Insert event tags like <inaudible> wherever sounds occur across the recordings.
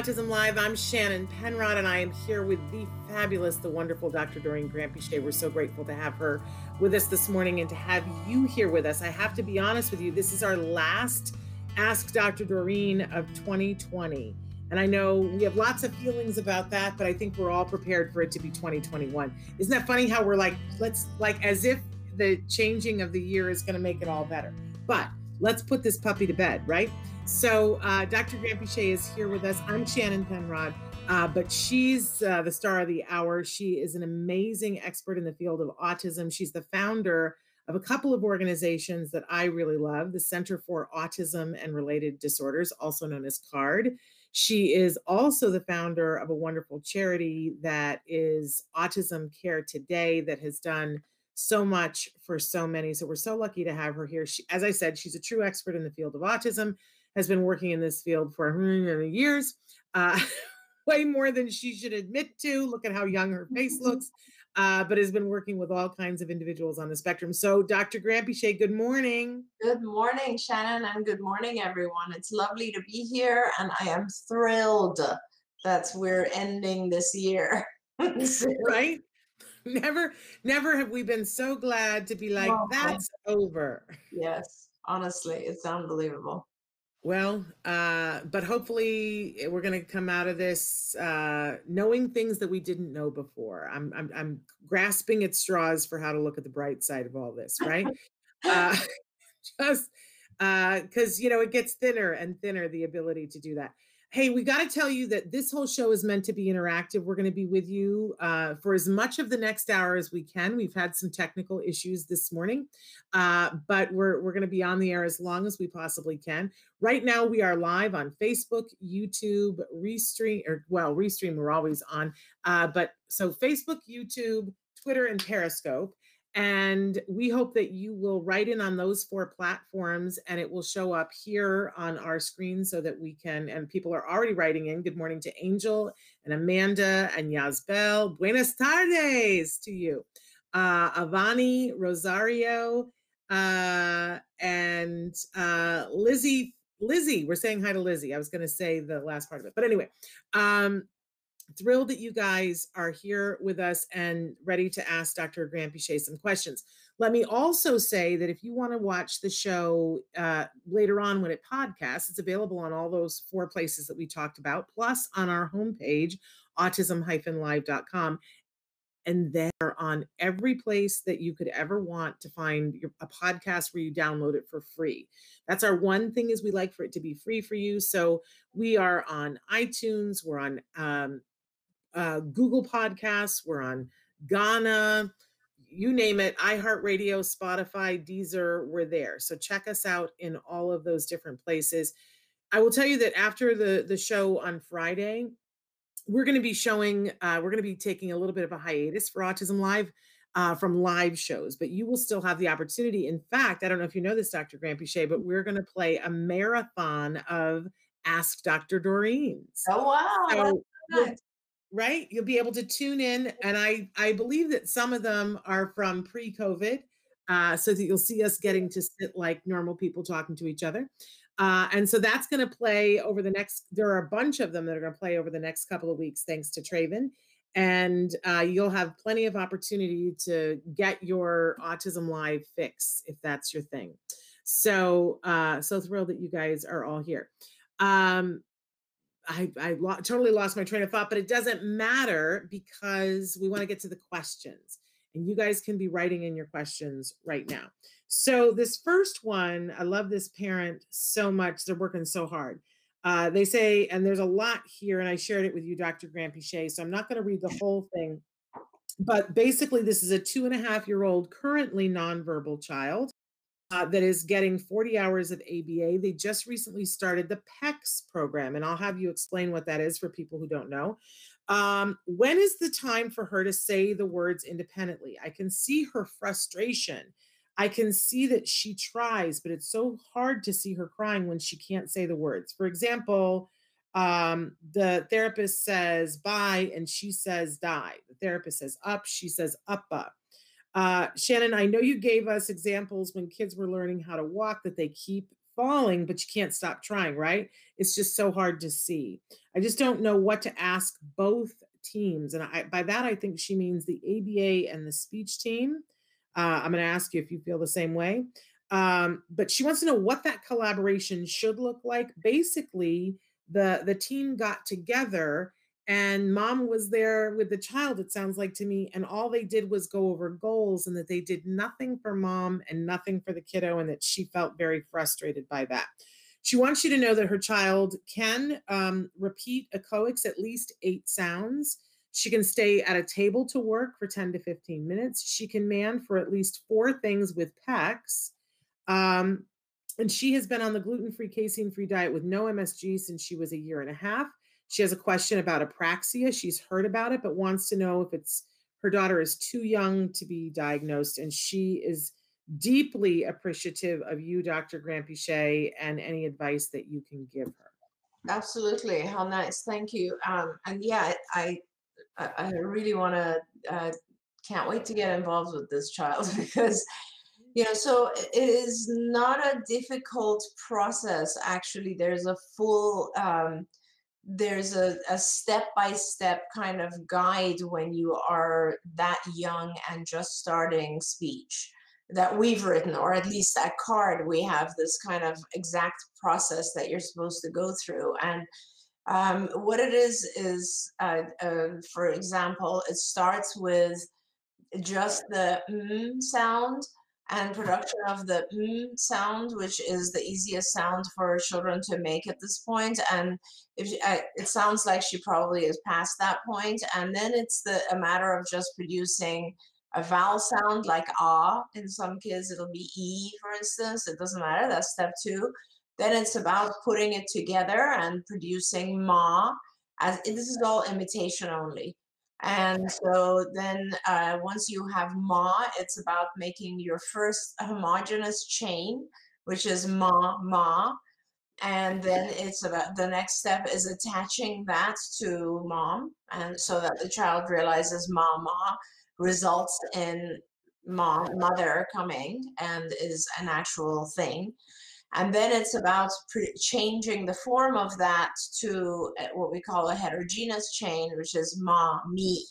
Autism Live. I'm Shannon Penrod and I am here with the fabulous, the wonderful Dr. Doreen Granpeesheh. We're so grateful to have her with us this morning and to have you here with us. I have to be honest with you, this is our last Ask Dr. Doreen of 2020. And I know we have lots of feelings about that, but I think we're all prepared for it to be 2021. Isn't that funny how we're like, let's like as if the changing of the year is going to make it all better. But let's put this puppy to bed, right? So uh, Dr. Granpeesheh is here with us. I'm Shannon Penrod, uh, but she's uh, the star of the hour. She is an amazing expert in the field of autism. She's the founder of a couple of organizations that I really love the Center for Autism and Related Disorders, also known as CARD. She is also the founder of a wonderful charity that is Autism Care Today, that has done so much for so many. So we're so lucky to have her here. She, as I said, she's a true expert in the field of autism has been working in this field for many years, uh, <laughs> way more than she should admit to. Look at how young her face Mm-hmm. looks, uh, but has been working with all kinds of individuals on the spectrum. So, Dr. Granpeesheh, good morning. Good morning, Shannon, and good morning, everyone. It's lovely to be here, and I am thrilled that we're ending this year. <laughs> Right? <laughs> Never, never have we been so glad to be like, that's over. yes, honestly, it's unbelievable. Well, uh, but hopefully eh, we're going to come out of this uh, knowing things that we didn't know before. I'm, I'm, I'm grasping at straws for how to look at the bright side of all this, right? uh, <laughs> <laughs> just because you know it gets thinner and thinner the ability to do that. Hey, we got to tell you that this whole show is meant to be interactive. We're going to be with you uh, for as much of the next hour as we can. We've had some technical issues this morning, uh, but we're we're going to be on the air as long as we possibly can. Right now, we are live on Facebook, YouTube, Restream, or well, Restream, we're always on. Uh, but so Facebook, YouTube, Twitter, and Periscope. And we hope that you will write in on those four platforms and it will show up here on our screen so that we can. And people are already writing in. Good morning to Angel and Amanda and Yazbel. Buenas tardes to you. Uh, Avani, Rosario, uh, and uh, Lizzie. Lizzie, we're saying hi to Lizzie. I was going to say the last part of it. But anyway, um, thrilled that you guys are here with us and ready to ask Dr. Granpeesheh some questions. Let me also say that if you want to watch the show uh, later on when it podcasts, it's available on all those four places that we talked about, plus on our homepage, autism-live.com. And they're on every place that you could ever want to find your, a podcast where you download it for free. That's our one thing is we like for it to be free for you. So we are on iTunes, we're on um, uh, Google Podcasts, we're on Gaana, you name it, iHeartRadio, Spotify, Deezer, we're there. So check us out in all of those different places. I will tell you that after the the show on Friday, we're going to be showing, uh, we're going to be taking a little bit of a hiatus for Autism Live uh, from live shows, but you will still have the opportunity. In fact, I don't know if you know this, Dr. Granpeesheh, but we're going to play a marathon of Ask Dr. Doreen's. Oh, wow. So so nice. Right? You'll be able to tune in and i i believe that some of them are from pre-covid uh, so that you'll see us getting to sit like normal people talking to each other. Uh, and so that's going to play over the next there are a bunch of them that are going to play over the next couple of weeks thanks to traven. And uh, you'll have plenty of opportunity to get your autism live fix if that's your thing. So uh, so thrilled that you guys are all here. Um, I, I lo- totally lost my train of thought, but it doesn't matter because we want to get to the questions and you guys can be writing in your questions right now. So this first one, I love this parent so much. They're working so hard. Uh, they say, and there's a lot here, and I shared it with you, Dr. Granpeesheh, so I'm not going to read the whole thing. But basically, this is a two and a half year old, currently nonverbal child uh, that is getting 40 hours of ABA. They just recently started the PECS program, and I'll have you explain what that is for people who don't know. Um, when is the time for her to say the words independently? I can see her frustration. I can see that she tries, but it's so hard to see her crying when she can't say the words. For example, um, the therapist says bye and she says die. The therapist says up, she says up, up. Uh, Shannon, I know you gave us examples when kids were learning how to walk that they keep falling, but you can't stop trying, right? It's just so hard to see. I just don't know what to ask both teams. And I, by that, I think she means the ABA and the speech team. Uh, I'm going to ask you if you feel the same way. Um, but she wants to know what that collaboration should look like. Basically, the the team got together and mom was there with the child it sounds like to me and all they did was go over goals and that they did nothing for mom and nothing for the kiddo and that she felt very frustrated by that. She wants you to know that her child can um, repeat echoics at least eight sounds. She can stay at a table to work for 10 to 15 minutes. She can mand for at least four things with PECS um, and she has been on the gluten-free casein-free diet with no msg since she was a year and a half she has a question about apraxia. She's heard about it, but wants to know if it's her daughter is too young to be diagnosed. And she is deeply appreciative of you, Dr. Granpeesheh, and any advice that you can give her. Absolutely. How nice. Thank you. Um, and yeah, I, I, I really want to, uh, can't wait to get involved with this child <laughs> because you know so it is not a difficult process actually there's a full um, there's a, a step-by-step kind of guide when you are that young and just starting speech that we've written or at least that CARD we have this kind of exact process that you're supposed to go through. And um, what it is is uh, uh, for example it starts with just the mm sound and production of the mm sound, which is the easiest sound for children to make at this point. And if she, uh, it sounds like she probably is past that point. point, and then it's the a matter of just producing a vowel sound like ah. In some kids, it'll be e, for instance. It doesn't matter. That's step two. Then it's about putting it together and producing ma. As this is all imitation only. And so then uh, once you have ma, it's about making your first homogeneous chain, which is ma, ma. And then it's about the next step is attaching that to mom. And so that the child realizes mama results in mom, mother coming and is an actual thing. And then it's about changing the form of that to eh, what we call a heterogeneous chain, which is ma, me.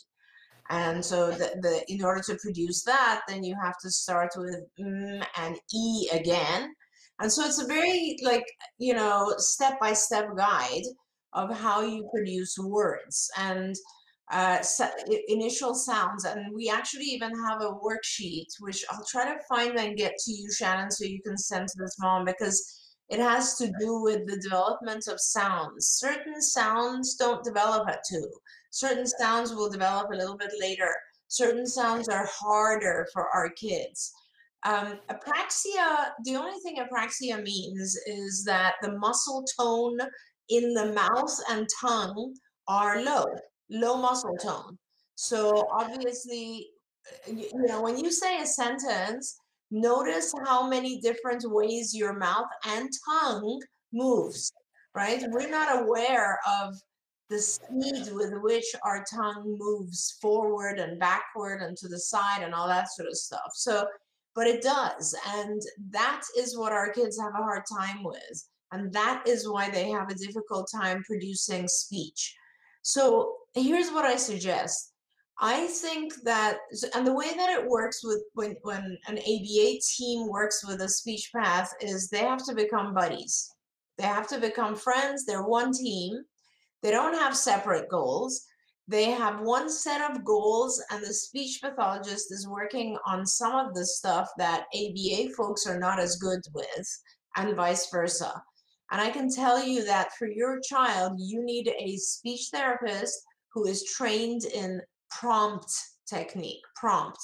And so the, the in order to produce that, then you have to start with m and e again. And so it's a very like, you know, step-by-step -step guide of how you produce words. And uh, initial sounds. And we actually even have a worksheet, which I'll try to find and get to you, Shannon, so you can send to this mom because it has to do with the development of sounds. Certain sounds don't develop at two. Certain sounds will develop a little bit later. Certain sounds are harder for our kids. Um, apraxia, the only thing apraxia means is that the muscle tone in the mouth and tongue are low low muscle tone. So obviously, uh, you know, when you say a sentence, notice how many different ways your mouth and tongue moves, right? We're not aware of the speed with which our tongue moves forward and backward and to the side and all that sort of stuff. So, but it does. And that is what our kids have a hard time with. And that is why they have a difficult time producing speech. So here's what I suggest. I think that, and the way that it works with when, when an ABA team works with a speech path is they have to become buddies. They have to become friends. They're one team. They don't have separate goals. They have one set of goals, and the speech pathologist is working on some of the stuff that ABA folks are not as good with, and vice versa. And I can tell you that for your child, you need a speech therapist who is trained in prompt technique, prompt.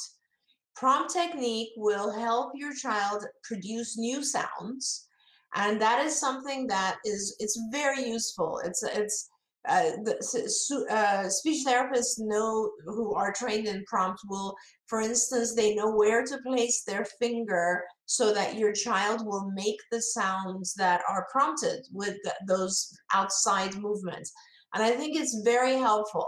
Prompt technique will help your child produce new sounds. And that is something that is, it's very useful. It's, it's, uh, the uh, speech therapists know who are trained in prompt will, for instance, they know where to place their finger so that your child will make the sounds that are prompted with those outside movements. And I think it's very helpful.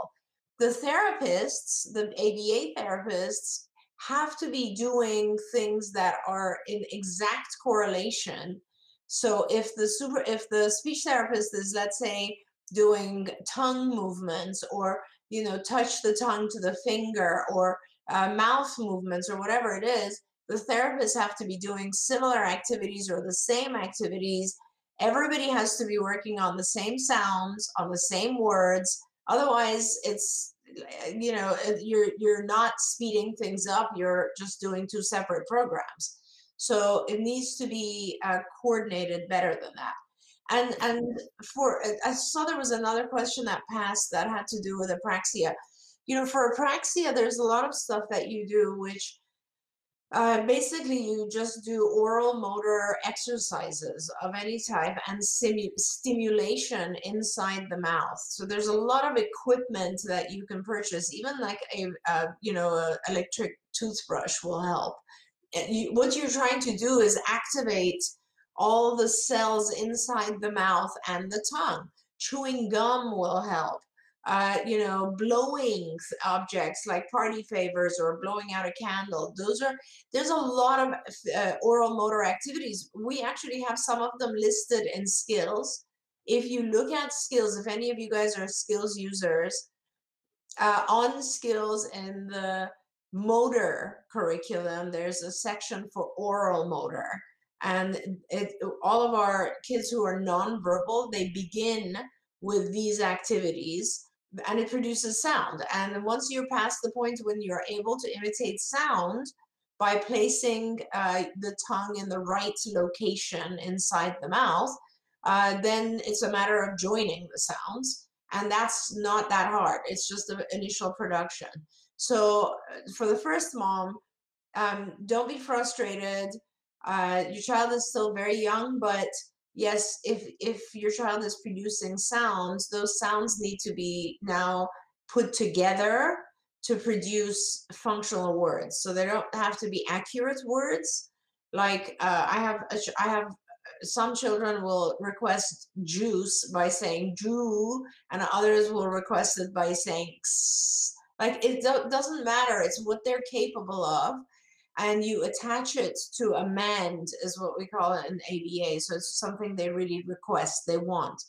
The therapists, the ABA therapists, have to be doing things that are in exact correlation. So if the super, if the speech therapist is, let's say, doing tongue movements or you know touch the tongue to the finger or uh, mouth movements or whatever it is the therapists have to be doing similar activities or the same activities everybody has to be working on the same sounds on the same words. Otherwise it's you know you're you're not speeding things up you're just doing two separate programs. So it needs to be uh, coordinated better than that. And and for I saw there was another question that passed that had to do with apraxia. You know, for apraxia, there's a lot of stuff that you do which uh, basically you just do oral motor exercises of any type and simu- stimulation inside the mouth. So there's a lot of equipment that you can purchase, even like a, a you know a electric toothbrush will help. You, what you're trying to do is activate all the cells inside the mouth and the tongue. Chewing gum will help. Uh, you know, blowing objects like party favors or blowing out a candle. Those are, there's a lot of uh, oral motor activities. We actually have some of them listed in skills. If you look at skills, if any of you guys are skills users, uh, on skills in the motor curriculum, there's a section for oral motor and it, all of our kids who are nonverbal they begin with these activities and it produces sound. And once you're past the point when you're able to imitate sound by placing uh, the tongue in the right location inside the mouth uh, then it's a matter of joining the sounds. And that's not that hard. It's just the initial production. So uh, for the first mom um, don't be frustrated. Uh, your child is still very young, but yes, if if your child is producing sounds, those sounds need to be now put together to produce functional words. So they don't have to be accurate words. Like uh, I have, a, I have some children will request juice by saying "ju," and others will request it by saying X. like it do- doesn't matter. It's what they're capable of and you attach it to a mand is what we call it in ABA. So it's something they really request, they want.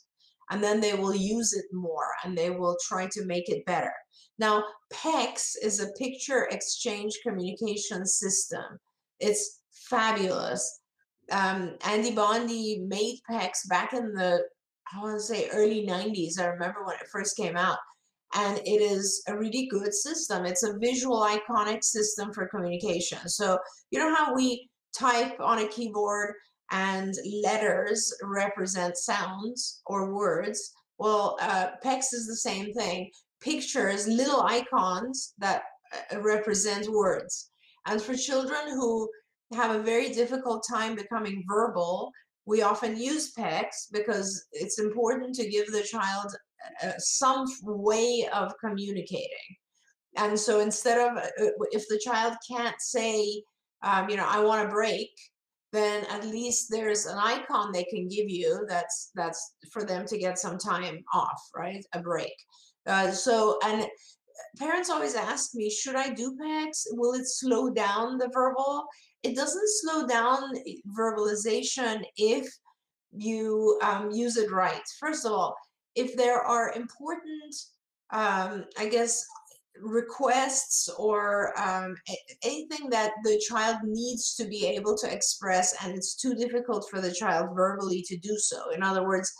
And then they will use it more and they will try to make it better. Now, PECS is a picture exchange communication system. It's fabulous. Um, Andy Bondy made PECS back in the, I want to say early 90s. I remember when it first came out and it is a really good system. It's a visual iconic system for communication. So you know how we type on a keyboard and letters represent sounds or words? Well, uh, PECS is the same thing. Pictures, little icons that uh, represent words. And for children who have a very difficult time becoming verbal, we often use PECS because it's important to give the child some way of communicating. And so instead of, uh, if the child can't say, um, you know, I want a break, then at least there's an icon they can give you that's that's for them to get some time off, right? A break. Uh, so and parents always ask me, should I do PECS? Will it slow down the verbal? It doesn't slow down verbalization if you um, use it right. First of all, if there are important, um, I guess, requests or um, anything that the child needs to be able to express and it's too difficult for the child verbally to do so. In other words,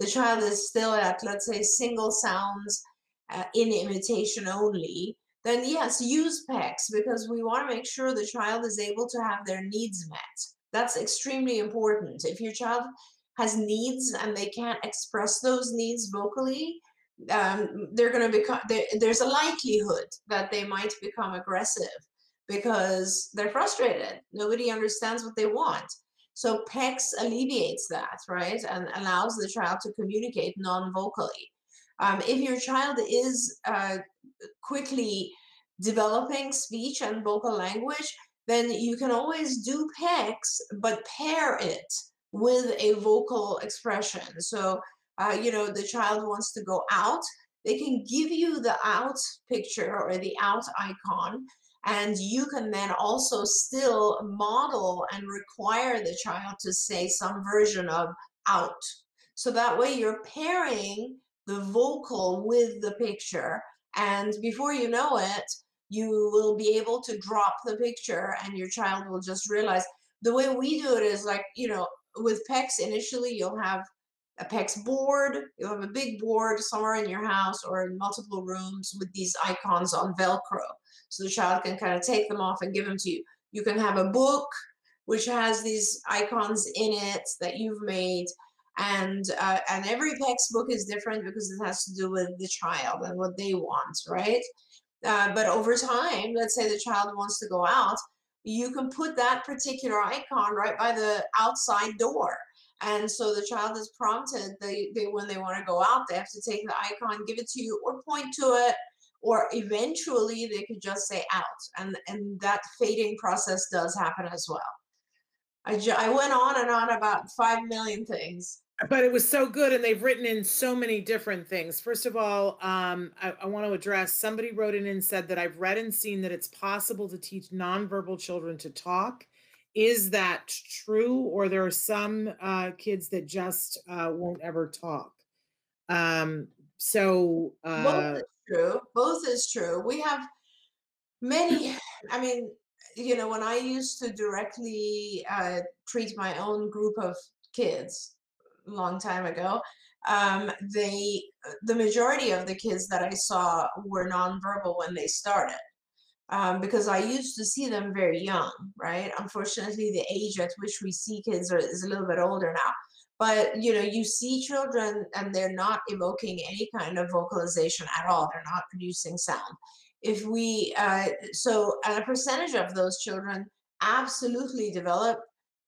the child is still at, let's say, single sounds uh, in imitation only, then yes, use PECS because we want to make sure the child is able to have their needs met. That's extremely important. If your child has needs and they can't express those needs vocally, um, they're going to become, there's a likelihood that they might become aggressive because they're frustrated. Nobody understands what they want. So PECS alleviates that, right? And allows the child to communicate non-vocally. Um, if your child is uh, quickly developing speech and vocal language, then you can always do PECS, but pair it with a vocal expression. So, uh, you know, the child wants to go out, they can give you the out picture or the out icon, and you can then also still model and require the child to say some version of out. So that way you're pairing the vocal with the picture. And before you know it, you will be able to drop the picture and your child will just realize the way we do it is like, you know, with PECS initially you'll have a PECS board, you'll have a big board somewhere in your house or in multiple rooms with these icons on Velcro. So the child can kind of take them off and give them to you. You can have a book which has these icons in it that you've made and uh, and every PECS book is different because it has to do with the child and what they want right uh, but over time let's say the child wants to go out you can put that particular icon right by the outside door. And so the child is prompted they, they when they want to go out they have to take the icon give it to you or point to it or eventually they could just say out. And and that fading process does happen as well. I, I went on and on about 5 million things but it was so good and they've written in so many different things. First of all um, I, I, want to address somebody wrote in and said that i've read and seen that it's possible to teach nonverbal children to talk. Is that true or there are some uh, kids that just uh, won't ever talk? Um, so uh, both is true both is true. We have many i mean you know when i used to directly uh, treat my own group of kids long time ago, um, they the majority of the kids that I saw were nonverbal when they started. Um, because I used to see them very young, right? Unfortunately, the age at which we see kids are, is a little bit older now. But you know, you see children and they're not evoking any kind of vocalization at all. They're not producing sound. If we, uh, so a percentage of those children absolutely develop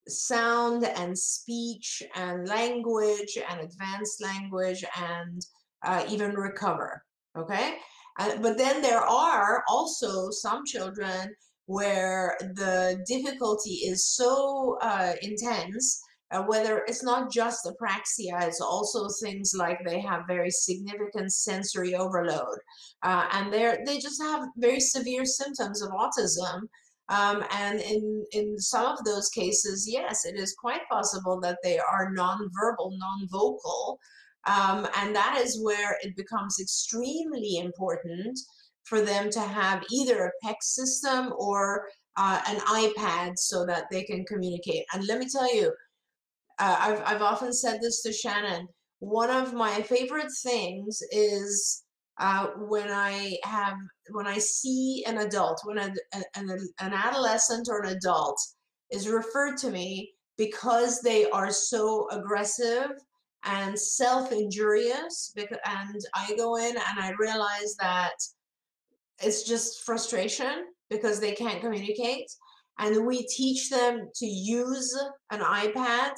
sound and speech and language and advanced language and uh, even recover. Okay. Uh, but then there are also some children where the difficulty is so uh, intense, uh, whether it's not just apraxia, it's also things like they have very significant sensory overload. Uh, and they they just have very severe symptoms of autism um, and in, in some of those cases, yes, it is quite possible that they are nonverbal, non-vocal. Um, and that is where it becomes extremely important for them to have either a PECS system or uh, an iPad so that they can communicate. And let me tell you, uh, I've, I've often said this to Shannon, one of my favorite things is uh, when I have when I see an adult, when a, an, an adolescent or an adult is referred to me because they are so aggressive and self-injurious because, and I go in and I realize that it's just frustration because they can't communicate and we teach them to use an iPad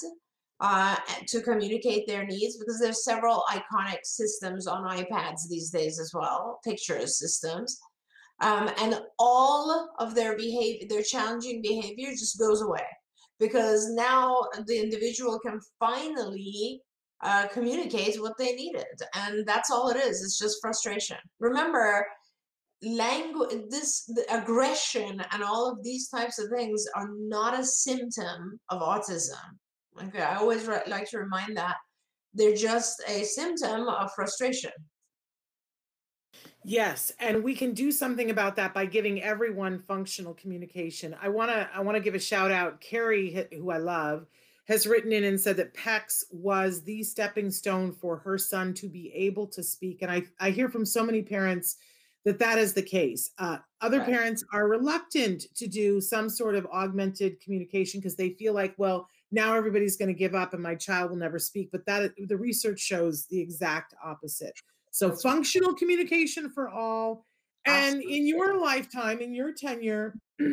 uh, to communicate their needs because there's several iconic systems on iPads these days as well, picture systems. Um, and all of their behavior, their challenging behavior just goes away because now the individual can finally uh, communicate what they needed. And that's all it is. It's just frustration. Remember, language, this aggression and all of these types of things are not a symptom of autism. Okay, I always like to remind that they're just a symptom of frustration. Yes, and we can do something about that by giving everyone functional communication. I want to I want to give a shout out Carrie who I love has written in and said that PECS was the stepping stone for her son to be able to speak. And I, I hear from so many parents that that is the case. Uh, other right. parents are reluctant to do some sort of augmented communication because they feel like, well, now everybody's going to give up and my child will never speak. But that the research shows the exact opposite. So functional communication for all. And Absolutely. in your lifetime, in your tenure, <clears throat>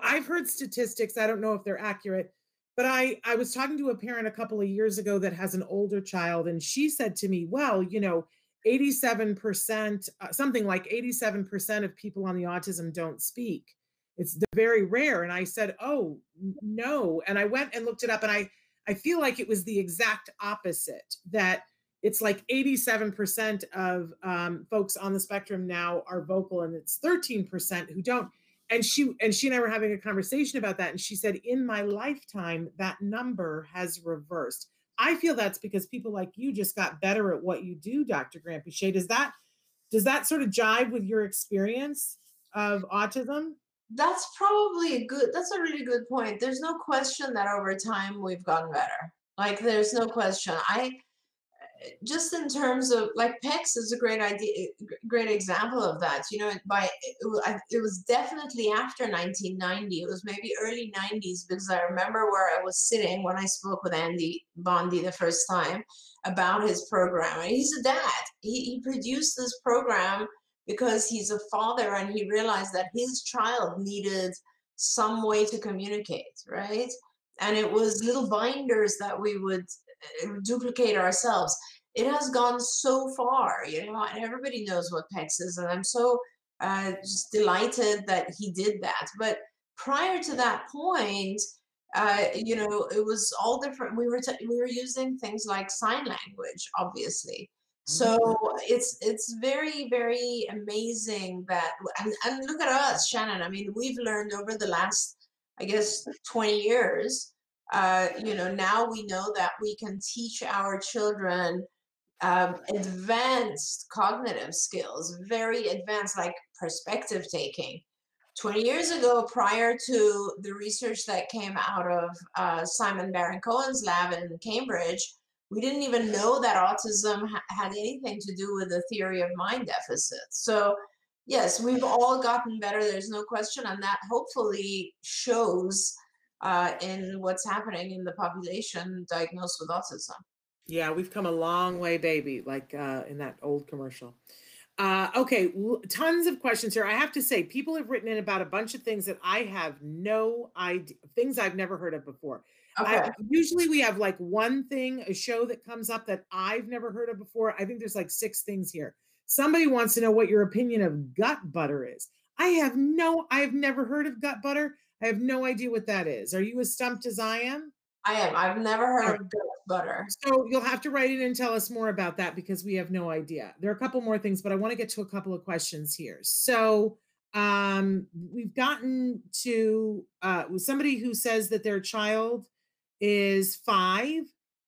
I've heard statistics. I don't know if they're accurate, but I I was talking to a parent a couple of years ago that has an older child, and she said to me, "Well, you know." 87%, uh, something like 87% of people on the autism don't speak. It's very rare. And I said, Oh, no. And I went and looked it up, and I, I feel like it was the exact opposite that it's like 87% of um, folks on the spectrum now are vocal, and it's 13% who don't. And she and she and I were having a conversation about that, and she said, "In my lifetime, that number has reversed." I feel that's because people like you just got better at what you do, Dr. Granpeesheh. Does that does that sort of jive with your experience of autism? That's probably a good that's a really good point. There's no question that over time we've gotten better. Like there's no question. I just in terms of like PECS is a great idea, eh, great example of that. You know, by it, was definitely after 1990. It was maybe early 90s because I remember where I was sitting when I spoke with Andy Bondy the first time about his program. And he's a dad. He, he produced this program because he's a father and he realized that his child needed some way to communicate, right? And it was little binders that we would eh, duplicate ourselves it has gone so far, you know, and everybody knows what PECS is, and I'm so uh, just delighted that he did that. But prior to that point, uh, you know, it was all different. We were t- we were using things like sign language, obviously. So mm-hmm. it's it's very very amazing that and, and look at us, Shannon. I mean, we've learned over the last, I guess, twenty years. Uh, you know, now we know that we can teach our children um, advanced cognitive skills, very advanced, like perspective taking. 20 years ago, prior to the research that came out of uh, Simon Baron Cohen's lab in Cambridge, we didn't even know that autism ha- had anything to do with the theory of mind deficits. So, yes, we've all gotten better, there's no question, and that hopefully shows uh, in what's happening in the population diagnosed with autism. Yeah, we've come a long way, baby, like uh, in that old commercial. Uh, okay, tons of questions here. I have to say, people have written in about a bunch of things that I have no idea, things I've never heard of before. Okay. I, usually we have like one thing, a show that comes up that I've never heard of before. I think there's like six things here. Somebody wants to know what your opinion of gut butter is. I have no, I have never heard of gut butter. I have no idea what that is. Are you as stumped as I am? I am. I've never heard of gut butter. So you'll have to write in and tell us more about that because we have no idea. There are a couple more things, but I want to get to a couple of questions here. So um, we've gotten to uh, somebody who says that their child is five,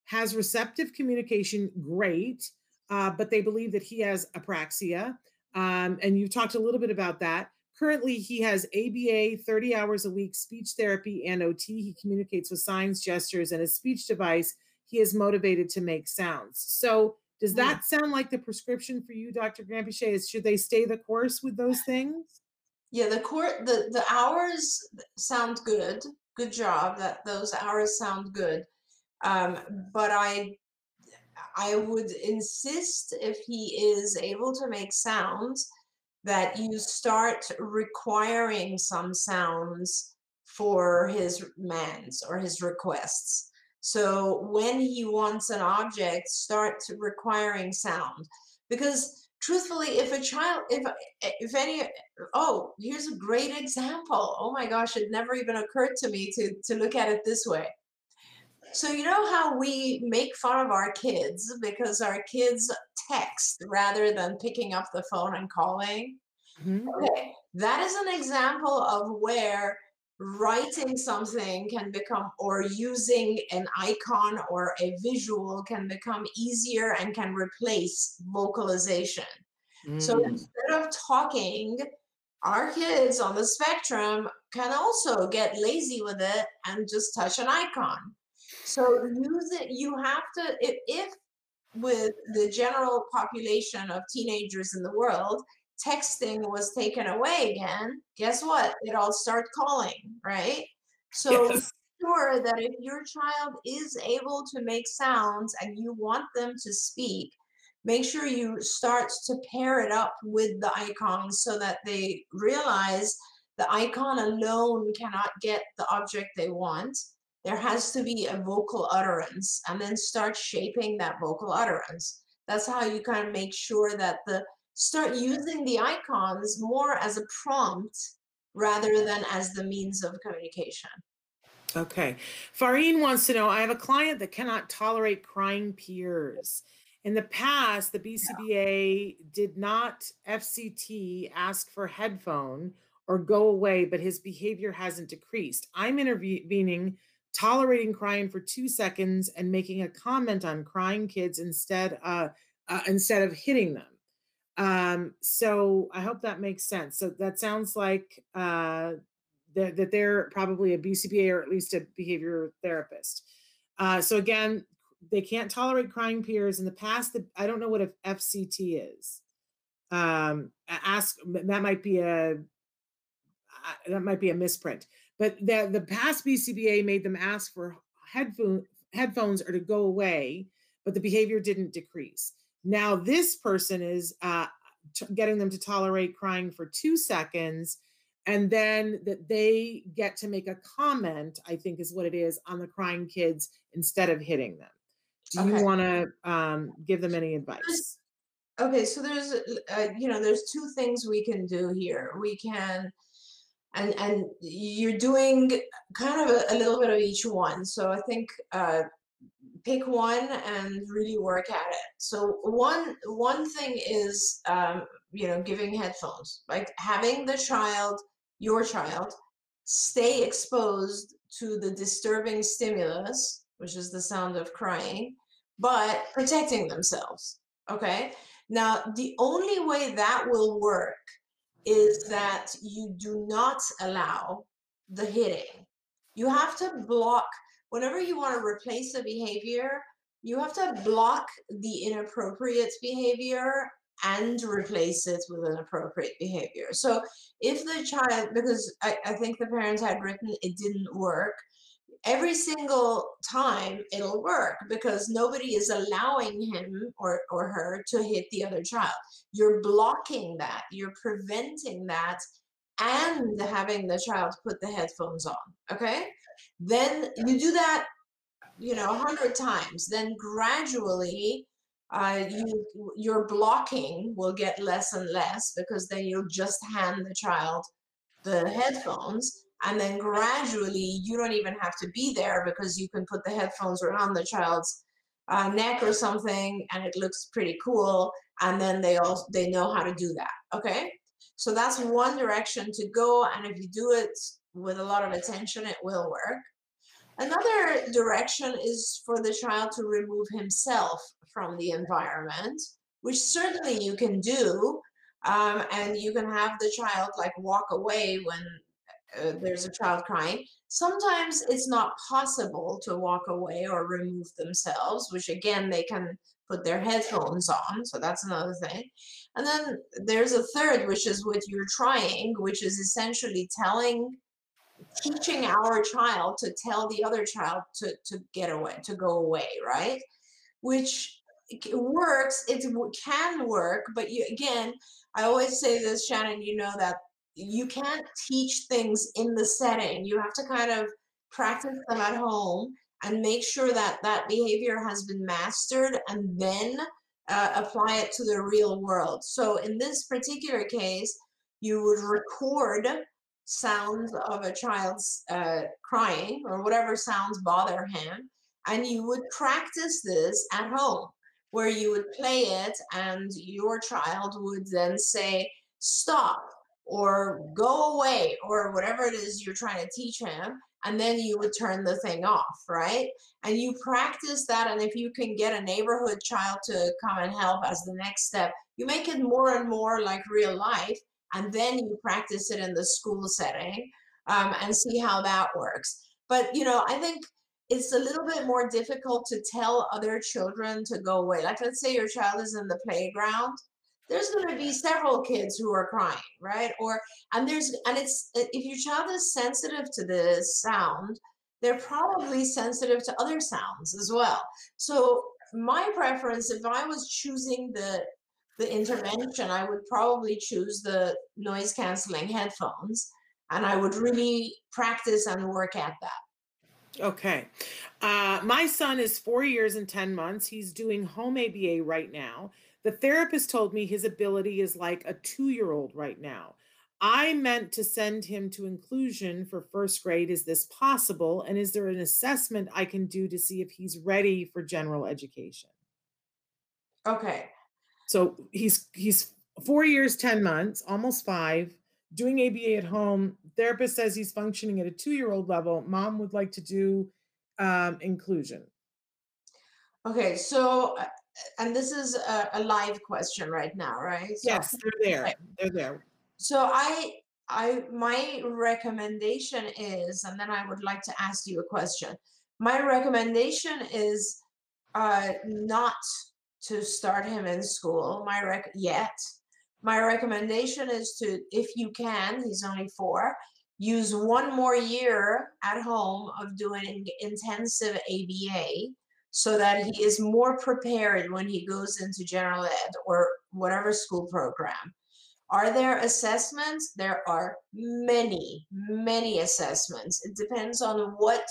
has receptive communication, great, uh, but they believe that he has apraxia. Um, and you've talked a little bit about that. Currently, he has ABA 30 hours a week, speech therapy, and OT. He communicates with signs, gestures, and a speech device. He is motivated to make sounds. So, does hmm. that sound like the prescription for you, Dr. Granpeesheh? Is should they stay the course with those things? Yeah, the court the the hours sound good. Good job. That those hours sound good. Um, but I I would insist if he is able to make sounds that you start requiring some sounds for his commands or his requests. So when he wants an object, start requiring sound. Because truthfully, if a child, if if any, oh, here's a great example. Oh my gosh, it never even occurred to me to to look at it this way. So you know how we make fun of our kids because our kids text rather than picking up the phone and calling? Mm-hmm. Okay, that is an example of where writing something can become or using an icon or a visual can become easier and can replace vocalization. Mm. So instead of talking, our kids on the spectrum can also get lazy with it and just touch an icon. So use it, you have to, if, if with the general population of teenagers in the world, texting was taken away again, guess what? It all start calling, right? So yes. sure that if your child is able to make sounds and you want them to speak, make sure you start to pair it up with the icons so that they realize the icon alone cannot get the object they want. There has to be a vocal utterance and then start shaping that vocal utterance. That's how you kind of make sure that the start using the icons more as a prompt rather than as the means of communication. Okay. Farine wants to know I have a client that cannot tolerate crying peers. In the past, the BCBA yeah. did not FCT ask for headphone or go away, but his behavior hasn't decreased. I'm intervening, tolerating crying for two seconds and making a comment on crying kids instead uh, uh, instead of hitting them. Um, so I hope that makes sense. So that sounds like uh, that, that they're probably a BCBA or at least a behavior therapist. Uh, so again, they can't tolerate crying peers. In the past, the, I don't know what a FCT is. Um, ask that might be a that might be a misprint, but the the past BCBA made them ask for headphone headphones or to go away, but the behavior didn't decrease. Now this person is uh, t- getting them to tolerate crying for two seconds, and then that they get to make a comment. I think is what it is on the crying kids instead of hitting them. Do you want to um, give them any advice? Okay, so there's uh, you know there's two things we can do here. We can and and you're doing kind of a, a little bit of each one. So I think uh, pick one and really work at it. So one one thing is um, you know giving headphones, like having the child, your child, stay exposed to the disturbing stimulus, which is the sound of crying, but protecting themselves. Okay. Now the only way that will work is that you do not allow the hitting. You have to block whenever you want to replace a behavior, you have to block the inappropriate behavior and replace it with an appropriate behavior. So if the child, because I, I think the parents had written it didn't work, every single time it'll work because nobody is allowing him or, or her to hit the other child. You're blocking that, you're preventing that, and having the child put the headphones on. Okay. Then you do that, you know, a hundred times. Then gradually, uh, you your blocking will get less and less because then you'll just hand the child the headphones and then gradually you don't even have to be there because you can put the headphones around the child's uh, neck or something and it looks pretty cool and then they all they know how to do that okay so that's one direction to go and if you do it with a lot of attention, it will work. Another direction is for the child to remove himself from the environment, which certainly you can do. Um, and you can have the child like walk away when uh, there's a child crying. Sometimes it's not possible to walk away or remove themselves, which again, they can put their headphones on. So that's another thing. And then there's a third, which is what you're trying, which is essentially telling teaching our child to tell the other child to, to get away, to go away, right? Which works, it can work, but you, again, I always say this, Shannon, you know that you can't teach things in the setting. You have to kind of practice them at home and make sure that that behavior has been mastered and then uh, apply it to the real world. So in this particular case, you would record sounds of a child's uh, crying or whatever sounds bother him. And you would practice this at home where you would play it and your child would then say, stop or go away or whatever it is you're trying to teach him. And then you would turn the thing off, right? And you practice that. And if you can get a neighborhood child to come and help as the next step, you make it more and more like real life and then you practice it in the school setting um, and see how that works. But you know, I think it's a little bit more difficult to tell other children to go away. Like, let's say your child is in the playground there's going to be several kids who are crying right or and there's and it's if your child is sensitive to this sound they're probably sensitive to other sounds as well so my preference if i was choosing the the intervention i would probably choose the noise canceling headphones and i would really practice and work at that okay uh, my son is four years and 10 months he's doing home ABA right now the therapist told me his ability is like a two year old right now. I meant to send him to inclusion for first grade. Is this possible? And is there an assessment I can do to see if he's ready for general education? Okay. So he's he's four years, 10 months, almost five, doing ABA at home. Therapist says he's functioning at a two-year-old level. Mom would like to do um, inclusion. Okay, so uh, and this is a, a live question right now, right? So, yes, they're there. They're there. So I I my recommendation is, and then I would like to ask you a question. My recommendation is uh, not to start him in school. My rec yet. My recommendation is to, if you can, he's only four, use one more year at home of doing intensive ABA so that he is more prepared when he goes into general ed or whatever school program. Are there assessments? There are many, many assessments. It depends on what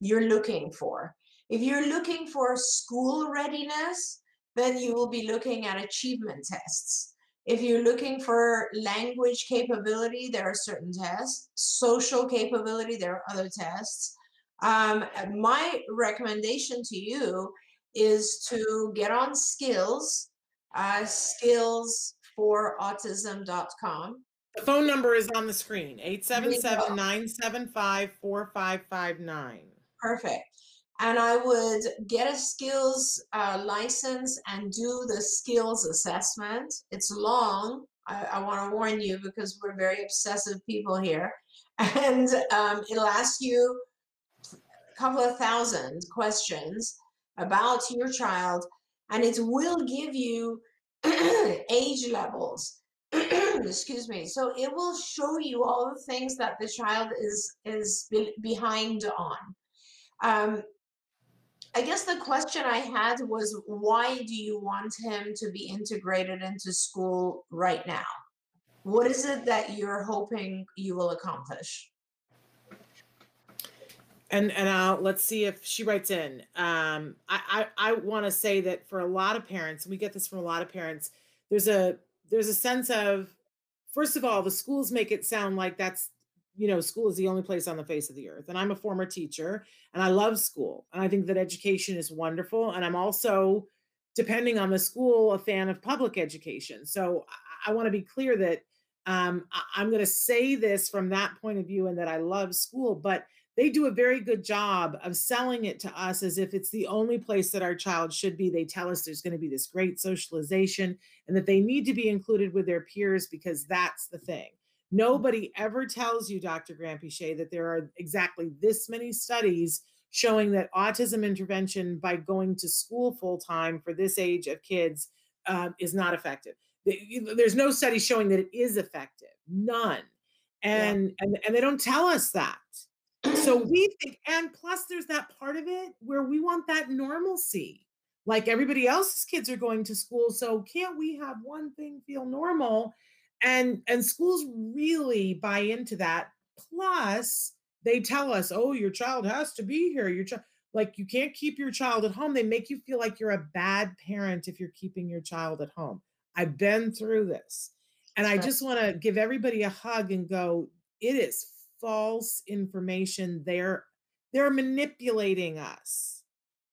you're looking for. If you're looking for school readiness, then you will be looking at achievement tests. If you're looking for language capability, there are certain tests. Social capability, there are other tests. Um, my recommendation to you is to get on skills, uh, skills for autism.com. The phone number is on the screen 877 975 4559. Perfect. And I would get a skills uh, license and do the skills assessment. It's long. I, I want to warn you because we're very obsessive people here. <laughs> And um, it'll ask you a couple of thousand questions about your child, and it will give you <clears throat> age levels. <clears throat> Excuse me. So it will show you all the things that the child is is be behind on. Um, I guess the question I had was why do you want him to be integrated into school right now? What is it that you're hoping you will accomplish? and and I'll let's see if she writes in. Um, I I, I want to say that for a lot of parents, and we get this from a lot of parents. There's a there's a sense of first of all, the schools make it sound like that's you know school is the only place on the face of the earth. And I'm a former teacher, and I love school, and I think that education is wonderful. And I'm also, depending on the school, a fan of public education. So I, I want to be clear that um, I, I'm going to say this from that point of view, and that I love school, but they do a very good job of selling it to us as if it's the only place that our child should be. They tell us there's going to be this great socialization and that they need to be included with their peers because that's the thing. Nobody ever tells you, Dr. Granpeesheh, that there are exactly this many studies showing that autism intervention by going to school full time for this age of kids uh, is not effective. There's no study showing that it is effective, none. And, yeah. and, and they don't tell us that so <clears throat> we think, and plus there's that part of it where we want that normalcy. Like everybody else's kids are going to school. So can't we have one thing feel normal? And and schools really buy into that. Plus, they tell us, oh, your child has to be here. Your child like you can't keep your child at home. They make you feel like you're a bad parent if you're keeping your child at home. I've been through this. And I just want to give everybody a hug and go, it is false information they're they're manipulating us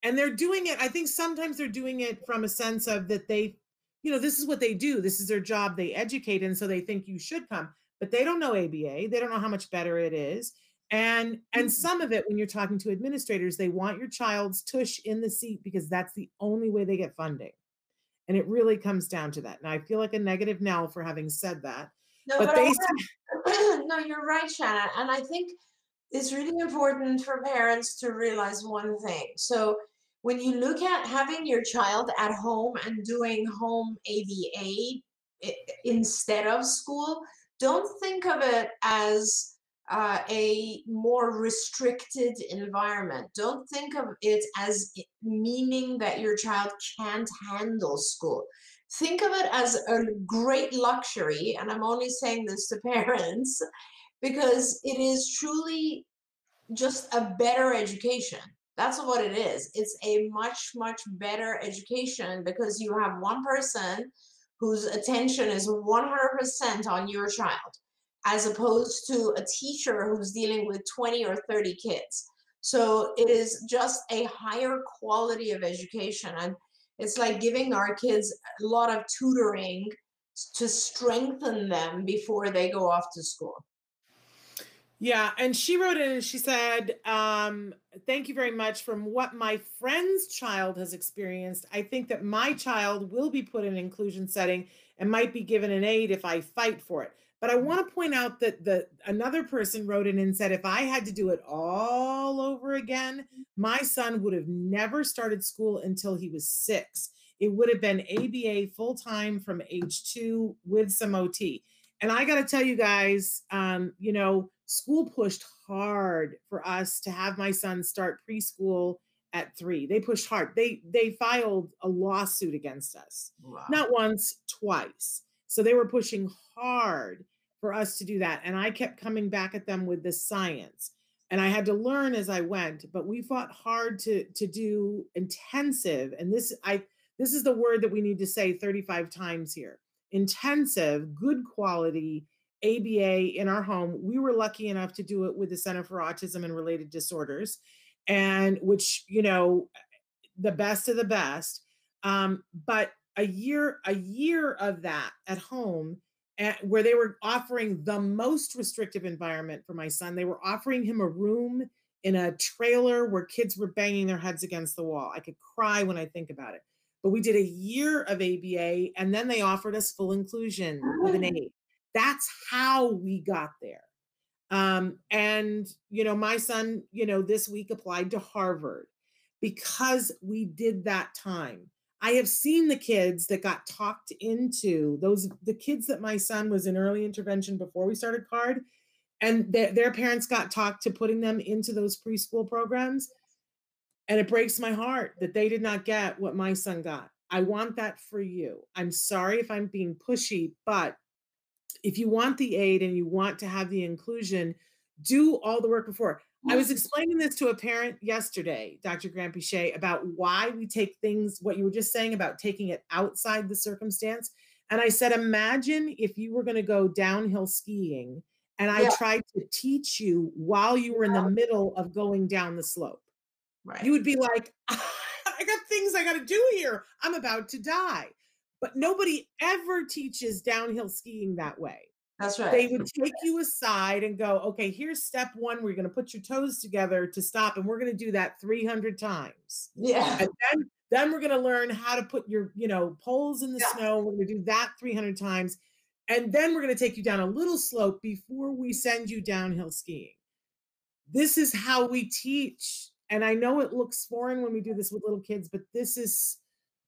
and they're doing it i think sometimes they're doing it from a sense of that they you know this is what they do this is their job they educate and so they think you should come but they don't know ABA they don't know how much better it is and and mm-hmm. some of it when you're talking to administrators they want your child's tush in the seat because that's the only way they get funding and it really comes down to that Now i feel like a negative now for having said that No, but but they wanna, <clears throat> no, you're right, Shannon. And I think it's really important for parents to realize one thing. So when you look at having your child at home and doing home ABA instead of school, don't think of it as uh, a more restricted environment. Don't think of it as meaning that your child can't handle school. Think of it as a great luxury, and I'm only saying this to <laughs> parents because it is truly just a better education. That's what it is. It's a much, much better education because you have one person whose attention is 100% on your child, as opposed to a teacher who's dealing with 20 or 30 kids. So it is just a higher quality of education. And it's like giving our kids a lot of tutoring to strengthen them before they go off to school. Yeah, and she wrote in and she said, um, Thank you very much. From what my friend's child has experienced, I think that my child will be put in an inclusion setting and might be given an aid if I fight for it. But I want to point out that the another person wrote in and said if I had to do it all over again, my son would have never started school until he was six. It would have been ABA full time from age two with some OT. And I got to tell you guys, um, you know, school pushed hard for us to have my son start preschool at three. They pushed hard. They they filed a lawsuit against us, wow. not once, twice. So they were pushing hard for us to do that. And I kept coming back at them with the science. And I had to learn as I went, but we fought hard to to do intensive. And this I this is the word that we need to say 35 times here. Intensive, good quality ABA in our home. We were lucky enough to do it with the Center for Autism and Related Disorders, and which, you know, the best of the best. Um, but a year, a year of that at home, at, where they were offering the most restrictive environment for my son. They were offering him a room in a trailer where kids were banging their heads against the wall. I could cry when I think about it. But we did a year of ABA, and then they offered us full inclusion with an aid. That's how we got there. Um, and, you know, my son, you know, this week applied to Harvard because we did that time. I have seen the kids that got talked into those, the kids that my son was in early intervention before we started CARD, and their, their parents got talked to putting them into those preschool programs. And it breaks my heart that they did not get what my son got. I want that for you. I'm sorry if I'm being pushy, but if you want the aid and you want to have the inclusion, do all the work before. I was explaining this to a parent yesterday, Dr. Granpeesheh, about why we take things, what you were just saying about taking it outside the circumstance. And I said, imagine if you were going to go downhill skiing and I yeah. tried to teach you while you were in the middle of going down the slope. Right. You would be like, <laughs> I got things I got to do here. I'm about to die. But nobody ever teaches downhill skiing that way. That's right. They would take you aside and go, okay, here's step one. We're going to put your toes together to stop, and we're going to do that 300 times. Yeah. And then, then we're going to learn how to put your, you know, poles in the yeah. snow. We're going to do that 300 times. And then we're going to take you down a little slope before we send you downhill skiing. This is how we teach. And I know it looks foreign when we do this with little kids, but this is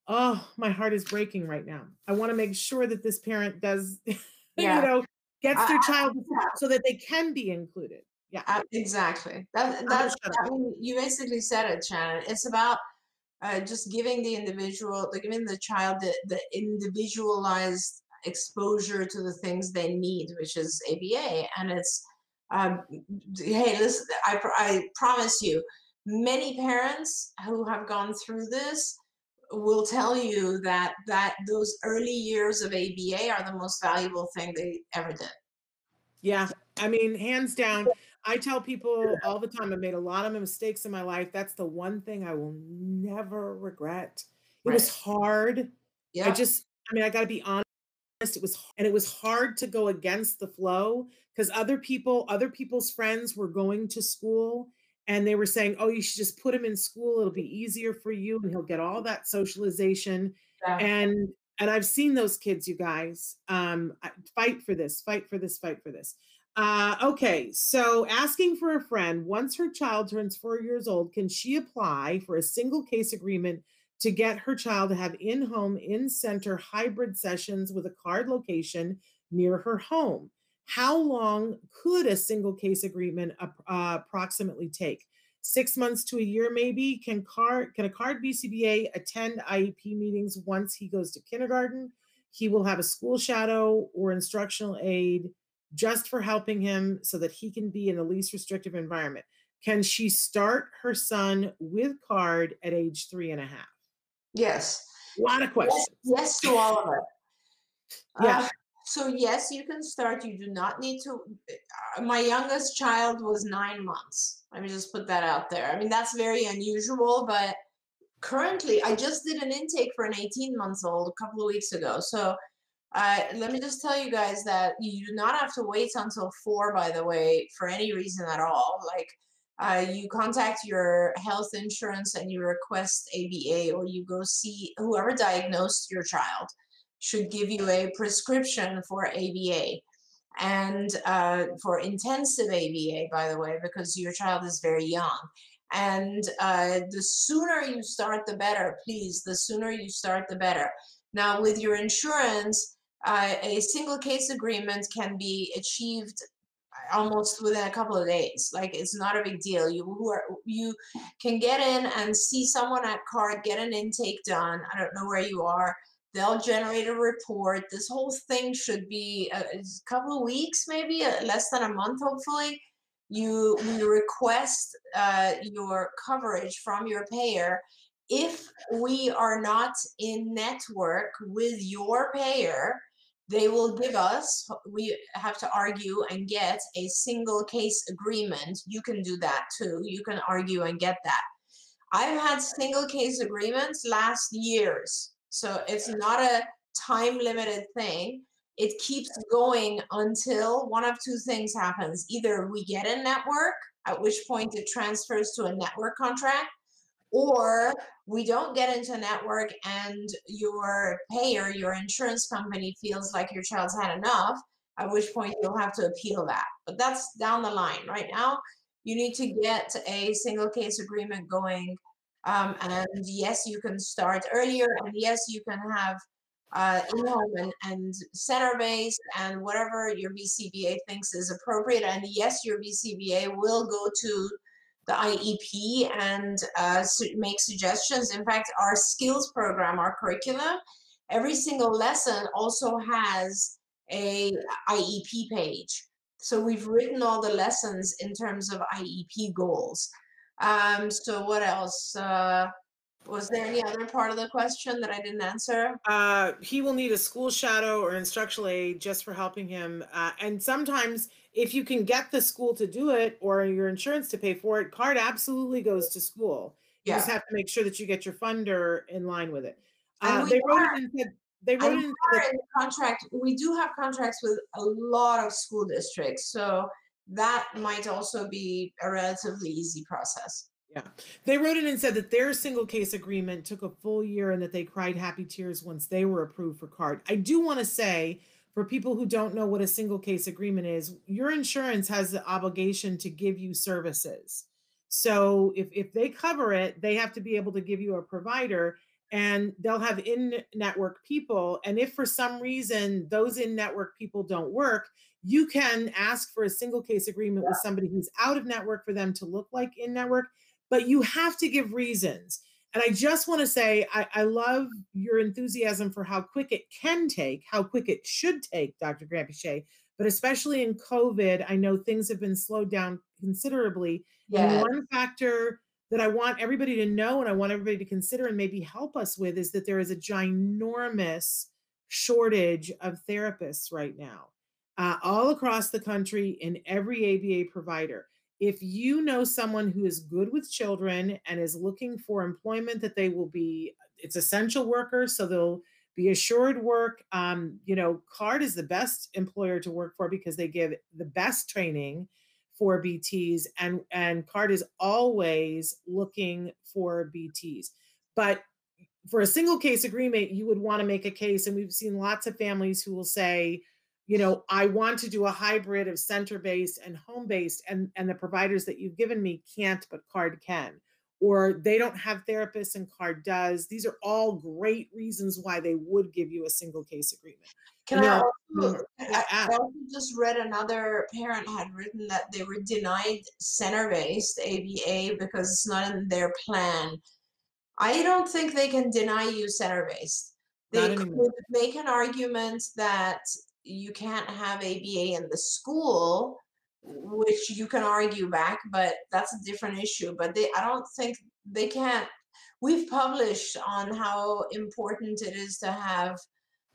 oh, my heart is breaking right now. I want to make sure that this parent does, <laughs> yeah. you know, gets their child so that they can be included. Yeah, uh, exactly. That, that's, I mean, you basically said it, Shannon. It's about uh, just giving the individual, like giving the child the, the individualized exposure to the things they need, which is ABA. And it's, um, hey, listen, I, I promise you, many parents who have gone through this will tell you that that those early years of ABA are the most valuable thing they ever did. Yeah, I mean, hands down. I tell people all the time, I made a lot of mistakes in my life. That's the one thing I will never regret. It right. was hard. Yeah. I just, I mean, I got to be honest. It was, and it was hard to go against the flow because other people, other people's friends were going to school and they were saying, "Oh, you should just put him in school. It'll be easier for you, and he'll get all that socialization." Yeah. And And I've seen those kids, you guys. Um, fight for this, fight for this, fight for this. Uh, okay, so asking for a friend once her child turns four years old, can she apply for a single case agreement to get her child to have in home, in center hybrid sessions with a CARD location near her home? How long could a single case agreement uh, approximately take? Six months to a year, maybe. Can CARD can a CARD BCBA attend IEP meetings once he goes to kindergarten? He will have a school shadow or instructional aide just for helping him so that he can be in the least restrictive environment. Can she start her son with CARD at age three and a half? Yes. A lot of questions. Yes, yes to all of it. Yeah. Uh, so yes, you can start. You do not need to. Uh, my youngest child was nine months. Let me just put that out there. I mean, that's very unusual, but currently, I just did an intake for an 18 months old a couple of weeks ago. So uh, let me just tell you guys that you do not have to wait until four, by the way, for any reason at all. Like, uh, you contact your health insurance and you request ABA, or you go see whoever diagnosed your child should give you a prescription for ABA and uh, for intensive ABA, by the way, because your child is very young. And uh, the sooner you start, the better, please. The sooner you start, the better. Now, with your insurance, uh, a single case agreement can be achieved almost within a couple of days. Like it's not a big deal. You who are you can get in and see someone at CARD, get an intake done. I don't know where you are They'll generate a report. This whole thing should be a, a couple of weeks, maybe uh, less than a month, hopefully. You, you request uh, your coverage from your payer. If we are not in network with your payer, they will give us, we have to argue and get a single case agreement. You can do that too. You can argue and get that. I've had single case agreements last years so it's not a time limited thing. It keeps going until one of two things happens. Either we get a network, at which point it transfers to a network contract, or we don't get into a network and your payer, your insurance company feels like your child's had enough, at which point you'll have to appeal that. But that's down the line. Right now, you need to get a single case agreement going um, and yes, you can start earlier, and yes, you can have uh, in-home and, and center-based and whatever your BCBA thinks is appropriate. And yes, your BCBA will go to the IEP and uh, make suggestions. In fact, our skills program, our curriculum, every single lesson also has a IEP page. So we've written all the lessons in terms of IEP goals. Um, so what else? Uh, was there any other part of the question that I didn't answer? Uh, he will need a school shadow or instructional aid just for helping him. Uh, and sometimes, if you can get the school to do it or your insurance to pay for it, CARD absolutely goes to school. You yeah. just have to make sure that you get your funder in line with it. Uh, they wrote it in, they wrote it in the contract. We do have contracts with a lot of school districts, so that might also be a relatively easy process. Yeah. They wrote it and said that their single case agreement took a full year and that they cried happy tears once they were approved for CARD. I do want to say, for people who don't know what a single case agreement is, your insurance has the obligation to give you services. So if, if they cover it, they have to be able to give you a provider and they'll have in network people. And if for some reason those in network people don't work, you can ask for a single case agreement with somebody who's out of network for them to look like in network, but you have to give reasons. And I just want to say, I, I, love your enthusiasm for how quick it can take, how quick it should take, Dr. Granpeesheh. But especially in COVID, I know things have been slowed down considerably. Yeah. And one factor that I want everybody to know and I want everybody to consider and maybe help us with is that there is a ginormous shortage of therapists right now uh, all across the country in every ABA provider. If you know someone who is good with children and is looking for employment that they will be, it's essential workers, so they'll be assured work. Um, you know, CARD is the best employer to work for because they give the best training for BTs, and and CARD is always looking for BTs. But for a single case agreement, you would want to make a case, and we've seen lots of families who will say, you know, I want to do a hybrid of center based and home based, and, and the providers that you've given me can't, but CARD can. Or they don't have therapists and CARD does. These are all great reasons why they would give you a single case agreement. Can I also, I also just read another parent had written that they were denied center based ABA because it's not in their plan. I don't think they can deny you center based. They could make an argument that you can't have ABA in the school, which you can argue back, but that's a different issue. But they, I don't think they can't. We've published on how important it is to have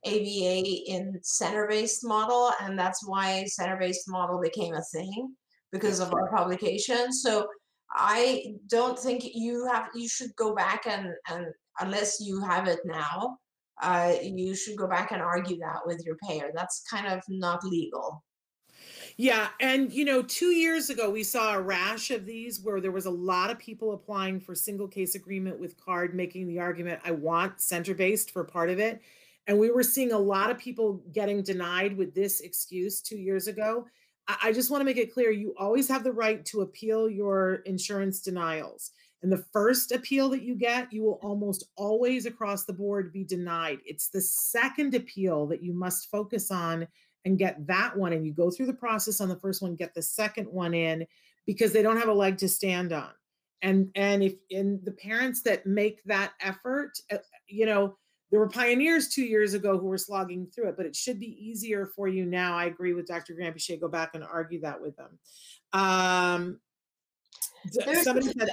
ABA in center-based model, and that's why center-based model became a thing because of our publication. So I don't think you have you should go back and and unless you have it now, uh, you should go back and argue that with your payer. That's kind of not legal. Yeah, and you know, two years ago we saw a rash of these where there was a lot of people applying for single case agreement with CARD, making the argument, I want center based for part of it. And we were seeing a lot of people getting denied with this excuse two years ago. I just want to make it clear you always have the right to appeal your insurance denials. And the first appeal that you get, you will almost always across the board be denied. It's the second appeal that you must focus on and get that one. And you go through the process on the first one, get the second one in because they don't have a leg to stand on. And and if in the parents that make that effort, uh, you know, there were pioneers two years ago who were slogging through it, but it should be easier for you now. I agree with Dr. Granpeesheh. Go back and argue that with them. Um, somebody said,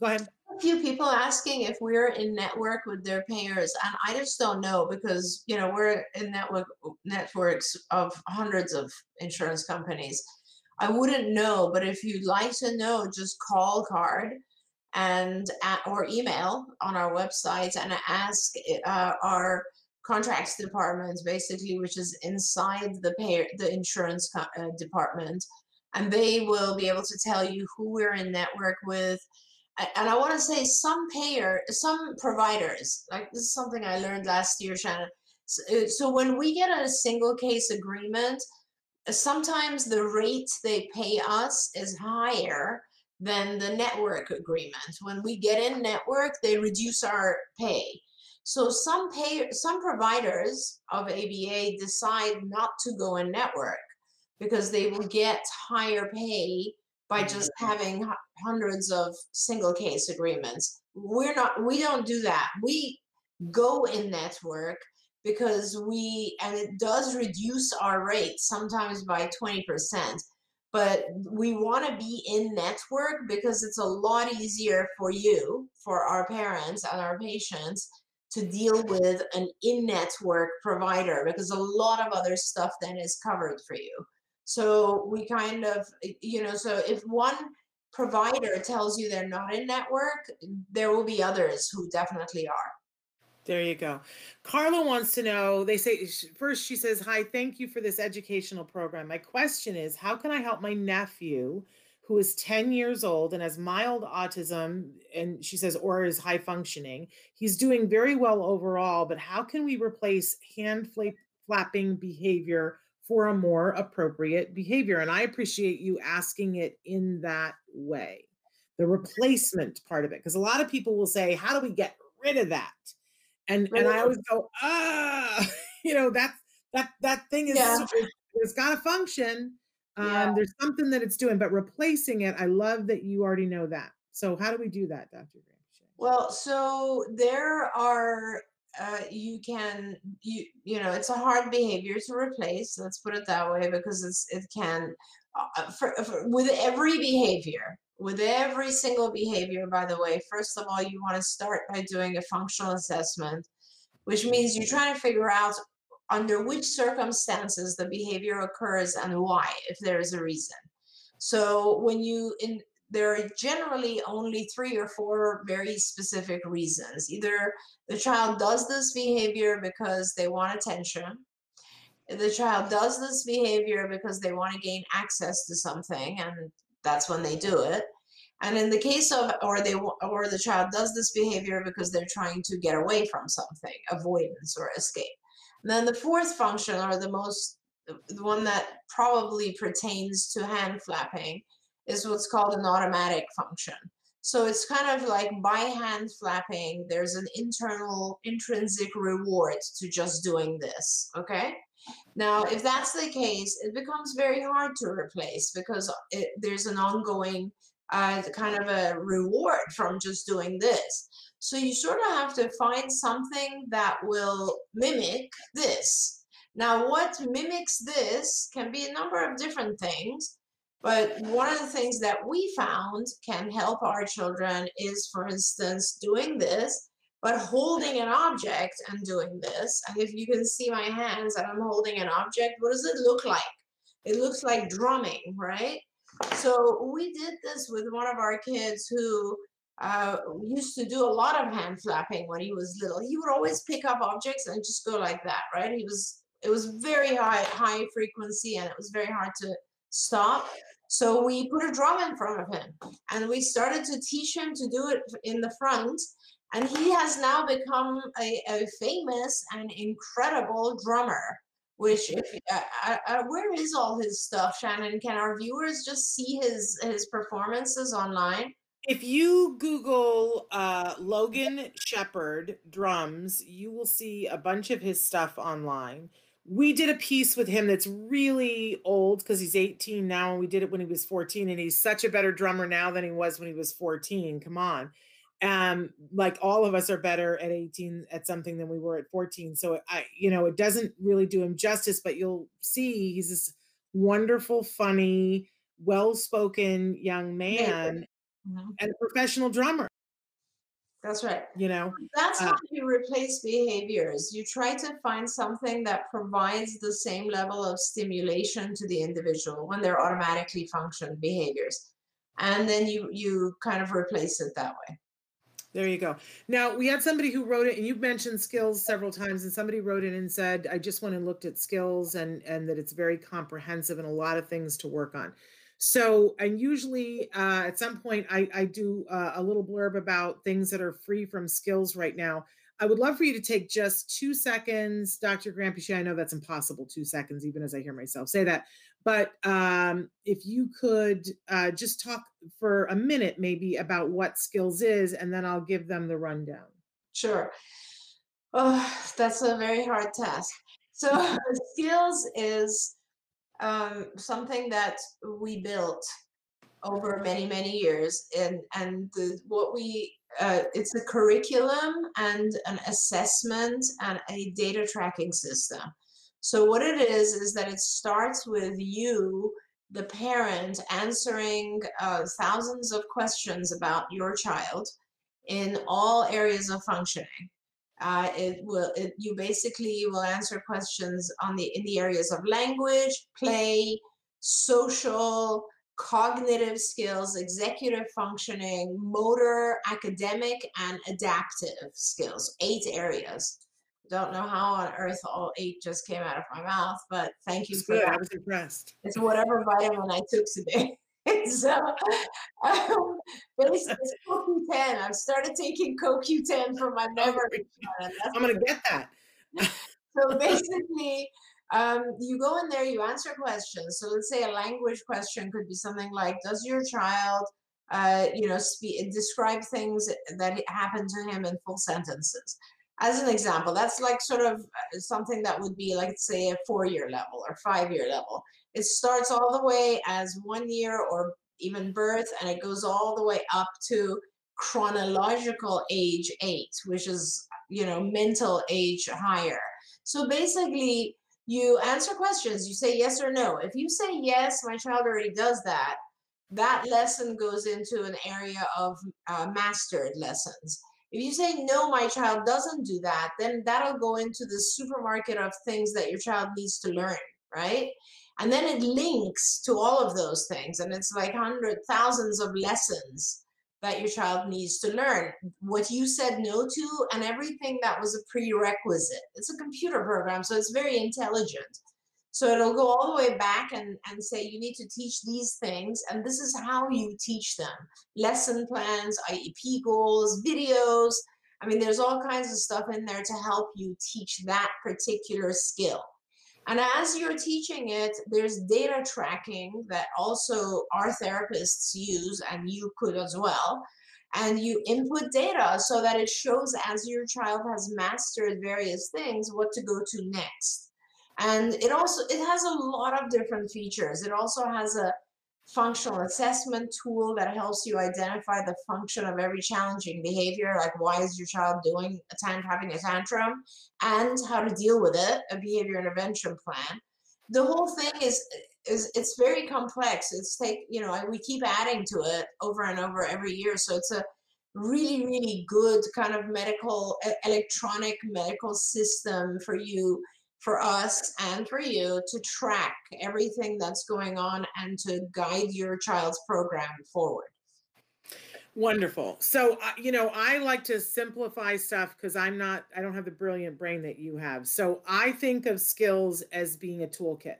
go ahead. A few people asking if we're in network with their payers, and I just don't know because you know we're in network networks of hundreds of insurance companies. I wouldn't know, but if you'd like to know, just call CARD and or email on our website and ask uh, our contracts department basically which is inside the payer the insurance uh, department and they will be able to tell you who we're in network with and i want to say some payer some providers like this is something i learned last year shannon so, uh, so when we get a single case agreement sometimes the rate they pay us is higher than the network agreement. When we get in network, they reduce our pay. So some pay, some providers of ABA decide not to go in network because they will get higher pay by just mm-hmm. having hundreds of single case agreements. We're not, we don't do that. We go in network because we, and it does reduce our rate sometimes by 20% but we want to be in network because it's a lot easier for you, for our parents and our patients to deal with an in-network provider because a lot of other stuff then is covered for you. So we kind of, you know, so if one provider tells you they're not in network, there will be others who definitely are. There you go. Carla wants to know. They say first, she says, Hi, thank you for this educational program. My question is How can I help my nephew who is 10 years old and has mild autism? And she says, or is high functioning. He's doing very well overall, but how can we replace hand flapping behavior for a more appropriate behavior? And I appreciate you asking it in that way the replacement part of it. Because a lot of people will say, How do we get rid of that? and and I always go, ah, <laughs> you know, that that that thing is yeah. it's got to function. Um, yeah. There's something that it's doing, but replacing it, I love that you already know that. So how do we do that, Dr. Graham? Well, so there are uh, you can you you know it's a hard behavior to replace. Let's put it that way because it's it can uh, for, for, with every behavior with every single behavior, by the way, first of all, you want to start by doing a functional assessment, which means you're trying to figure out under which circumstances the behavior occurs and why, if there is a reason. So when you in there are generally only three or four very specific reasons. Either the child does this behavior because they want attention, the child does this behavior because they want to gain access to something and that's when they do it. And in the case of, or they, or the child does this behavior because they're trying to get away from something, avoidance or escape. And then the fourth function, or the most, the one that probably pertains to hand flapping, is what's called an automatic function. So it's kind of like by hand flapping, there's an internal intrinsic reward to just doing this. Okay. Now, if that's the case, it becomes very hard to replace because it, there's an ongoing uh, kind of a reward from just doing this. So you sort of have to find something that will mimic this. Now, what mimics this can be a number of different things, but one of the things that we found can help our children is, for instance, doing this, but holding an object and doing this. And if you can see my hands and I'm holding an object, what does it look like? It looks like drumming, right? So we did this with one of our kids who uh, used to do a lot of hand flapping when he was little. He would always pick up objects and just go like that, right? He was it was very high high frequency and it was very hard to stop. So we put a drum in front of him and we started to teach him to do it in the front. And he has now become a, a famous and incredible drummer which if, uh, uh, where is all his stuff shannon can our viewers just see his his performances online if you google uh, logan shepard drums you will see a bunch of his stuff online we did a piece with him that's really old because he's 18 now and we did it when he was 14 and he's such a better drummer now than he was when he was 14 come on. Um like all of us are better at 18 at something than we were at 14 so i you know it doesn't really do him justice but you'll see he's this wonderful funny well-spoken young man mm-hmm. and a professional drummer that's right you know that's uh, how you replace behaviors you try to find something that provides the same level of stimulation to the individual when they're automatically function behaviors and then you you kind of replace it that way there you go. Now we had somebody who wrote it, and you've mentioned skills several times, and somebody wrote it and said, "I just went and looked at skills, and and that it's very comprehensive and a lot of things to work on." So, and usually uh, at some point, I I do uh, a little blurb about things that are free from skills right now. I would love for you to take just two seconds, Dr. Granpeesheh. I know that's impossible, two seconds, even as I hear myself say that. But um, if you could uh, just talk for a minute, maybe about what skills is, and then I'll give them the rundown. Sure. Oh, that's a very hard task. So, <laughs> skills is um, something that we built over many many years, and and the, what we uh, it's a curriculum and an assessment and a data tracking system. So what it is, is that it starts with you, the parent, answering uh, thousands of questions about your child in all areas of functioning. Uh, it will, it, you basically will answer questions on the, in the areas of language, play, social, cognitive skills, executive functioning, motor, academic, and adaptive skills, eight areas don't know how on earth all eight just came out of my mouth, but thank you it's for good. that. I was impressed. It's whatever vitamin I took today. <laughs> <laughs> so, um, but it's, it's CoQ10. I've started taking CoQ10 for my memory. I'm going to get that. <laughs> so basically, um, you go in there, you answer questions. So let's say a language question could be something like, does your child, uh, you know, speak, describe things that happen to him in full sentences? as an example, that's like sort of uh, something that would be like, say, a four year level or five year level. It starts all the way as one year or even birth, and it goes all the way up to chronological age eight, which is, you know, mental age higher. So basically, you answer questions, you say yes or no. If you say yes, my child already does that, that lesson goes into an area of uh, mastered lessons. If you say, no, my child doesn't do that, then that'll go into the supermarket of things that your child needs to learn, right? And then it links to all of those things. And it's like hundred thousands of lessons that your child needs to learn. What you said no to and everything that was a prerequisite. It's a computer program, so it's very intelligent. So it'll go all the way back and, and say you need to teach these things, and this is how you teach them lesson plans, IEP goals, videos. I mean, there's all kinds of stuff in there to help you teach that particular skill. And as you're teaching it, there's data tracking that also our therapists use, and you could as well. And you input data so that it shows as your child has mastered various things what to go to next and it also it has a lot of different features it also has a functional assessment tool that helps you identify the function of every challenging behavior like why is your child doing a tant having a tantrum and how to deal with it a behavior intervention plan. The whole thing is is it's very complex. It's take you know we keep adding to it over and over every year. So it's a really really good kind of medical electronic medical system for you for us and for you to track everything that's going on and to guide your child's program forward. Wonderful. So, uh, you know, I like to simplify stuff because I'm not, I don't have the brilliant brain that you have. So I think of skills as being a toolkit.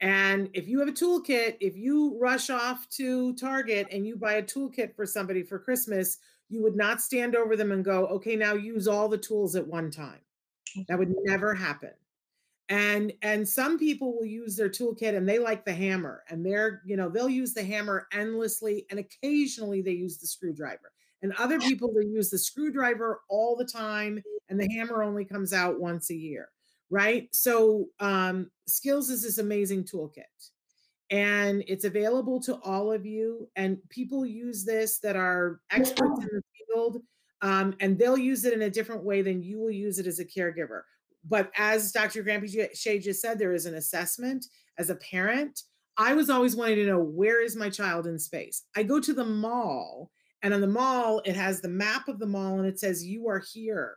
And if you have a toolkit, if you rush off to Target and you buy a toolkit for somebody for Christmas, you would not stand over them and go, okay, now use all the tools at one time. That would never happen and and some people will use their toolkit and they like the hammer and they're you know they'll use the hammer endlessly and occasionally they use the screwdriver and other people will use the screwdriver all the time and the hammer only comes out once a year right? So um, skills is this amazing toolkit and it's available to all of you and people use this that are experts in the field um, and they'll use it in a different way than you will use it as a caregiver but as Dr. Granpeesheh just said, there is an assessment as a parent. I was always wanting to know where is my child in space. I go to the mall, and on the mall, it has the map of the mall and it says, You are here.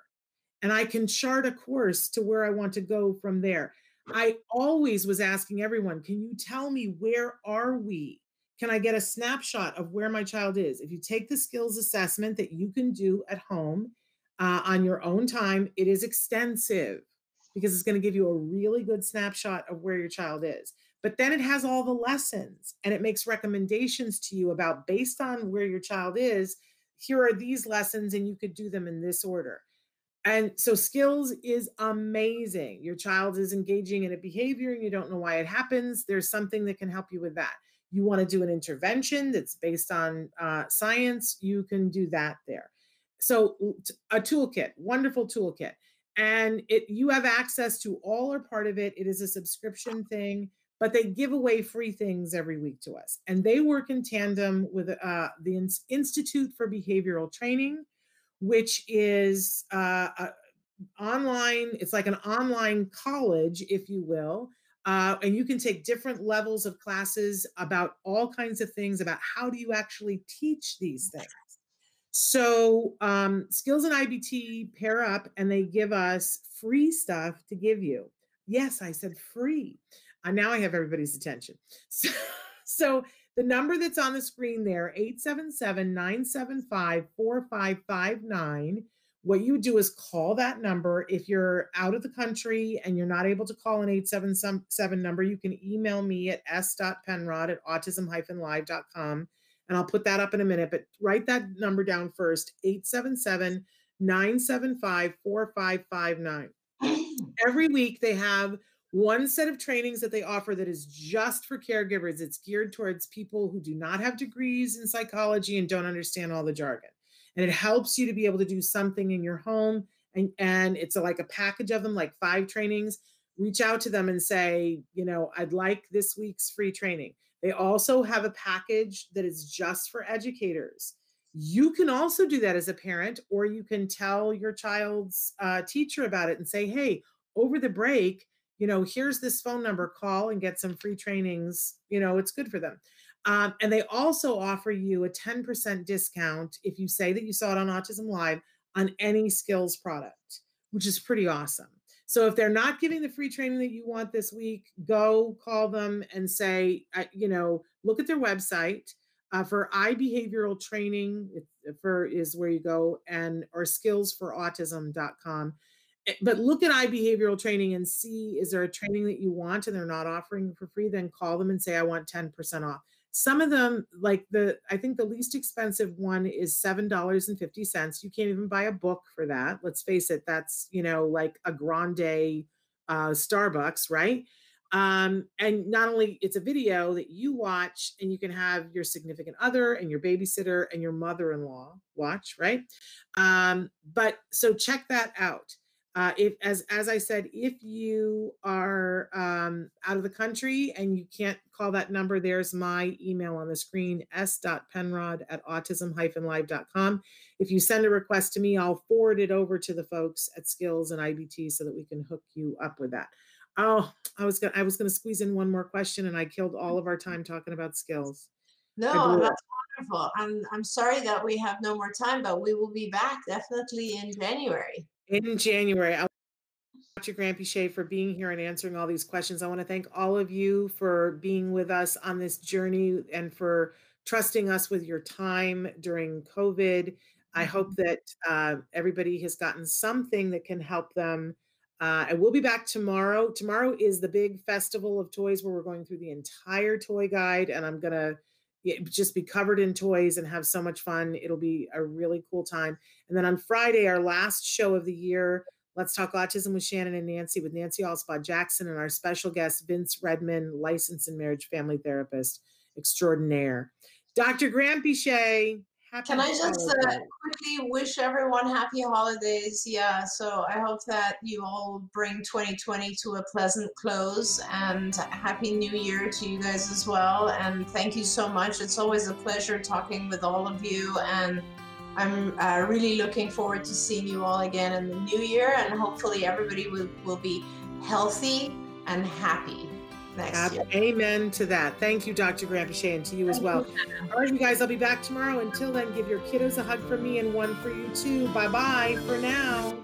And I can chart a course to where I want to go from there. I always was asking everyone, Can you tell me where are we? Can I get a snapshot of where my child is? If you take the skills assessment that you can do at home uh, on your own time, it is extensive because it's going to give you a really good snapshot of where your child is. But then it has all the lessons and it makes recommendations to you about based on where your child is, here are these lessons and you could do them in this order. And so skills is amazing. Your child is engaging in a behavior and you don't know why it happens. There's something that can help you with that. You want to do an intervention that's based on uh, science, you can do that there. So a toolkit, wonderful toolkit and it you have access to all or part of it it is a subscription thing but they give away free things every week to us and they work in tandem with uh, the institute for behavioral training which is uh, uh, online it's like an online college if you will uh, and you can take different levels of classes about all kinds of things about how do you actually teach these things so um, Skills and IBT pair up and they give us free stuff to give you. Yes, I said free. Uh, now I have everybody's attention. <laughs> So, so the number that's on the screen there, 877-975-4559. What you do is call that number. If you're out of the country and you're not able to call an 877 number, you can email me at s.penrod at autism-live.com and I'll put that up in a minute, but write that number down first 877 975 4559. <clears throat> Every week they have one set of trainings that they offer that is just for caregivers. It's geared towards people who do not have degrees in psychology and don't understand all the jargon. And it helps you to be able to do something in your home. And, and it's a, like a package of them, like five trainings. Reach out to them and say, you know, I'd like this week's free training. They also have a package that is just for educators. You can also do that as a parent, or you can tell your child's uh, teacher about it and say, hey, over the break, you know, here's this phone number, call and get some free trainings. You know, it's good for them. Um, and they also offer you a 10% discount if you say that you saw it on Autism Live on any skills product, which is pretty awesome. So if they're not giving the free training that you want this week, go call them and say, uh, you know, look at their website uh, for iBehavioral training for is where you go and or skillsforautism.com eh, but look at iBehavioral training and see is there a training that you want and they're not offering for free? Then call them and say, I want 10% off. Some of them, like the, I think the least expensive one is $7.50. You can't even buy a book for that. Let's face it, that's, you know, like a grande uh, Starbucks, right? Um, and not only it's a video that you watch and you can have your significant other and your babysitter and your mother-in-law watch, right? Um, but so check that out. Uh, if as as I said, if you are um, out of the country and you can't call that number, there's my email on the screen, s.penrod at autism-live.com. If you send a request to me, I'll forward it over to the folks at Skills and IBT so that we can hook you up with that. Oh, I was gonna I was gonna squeeze in one more question and I killed all of our time talking about skills. No, that's wonderful. I'm I'm sorry that we have no more time, but we will be back definitely in January. In January. I want to thank Dr. Granpeesheh for being here and answering all these questions. I want to thank all of you for being with us on this journey and for trusting us with your time during COVID. I hope mm-hmm. that uh, everybody has gotten something that can help them uh, and we'll be back tomorrow. Tomorrow is the big festival of toys where we're going through the entire toy guide, and I'm gonna just be covered in toys and have so much fun. It'll be a really cool time. And then on Friday, our last show of the year, Let's Talk Autism with Shannon and Nancy with Nancy Alspaugh Jackson and our special guest, Vince Redman, licensed and marriage family therapist extraordinaire. Dr. Granpeesheh, Happy Can I just uh, quickly wish everyone happy holidays? Yeah, so I hope that you all bring 2020 to a pleasant close and happy new year to you guys as well. And thank you so much. It's always a pleasure talking with all of you. And I'm uh, really looking forward to seeing you all again in the new year. And hopefully, everybody will, will be healthy and happy next year. Amen to that. Thank you, Dr. Granpeesheh, and to you as well. All right, you guys, I'll be back tomorrow. Until then, give your kiddos a hug from me and one for you too. Bye bye for now.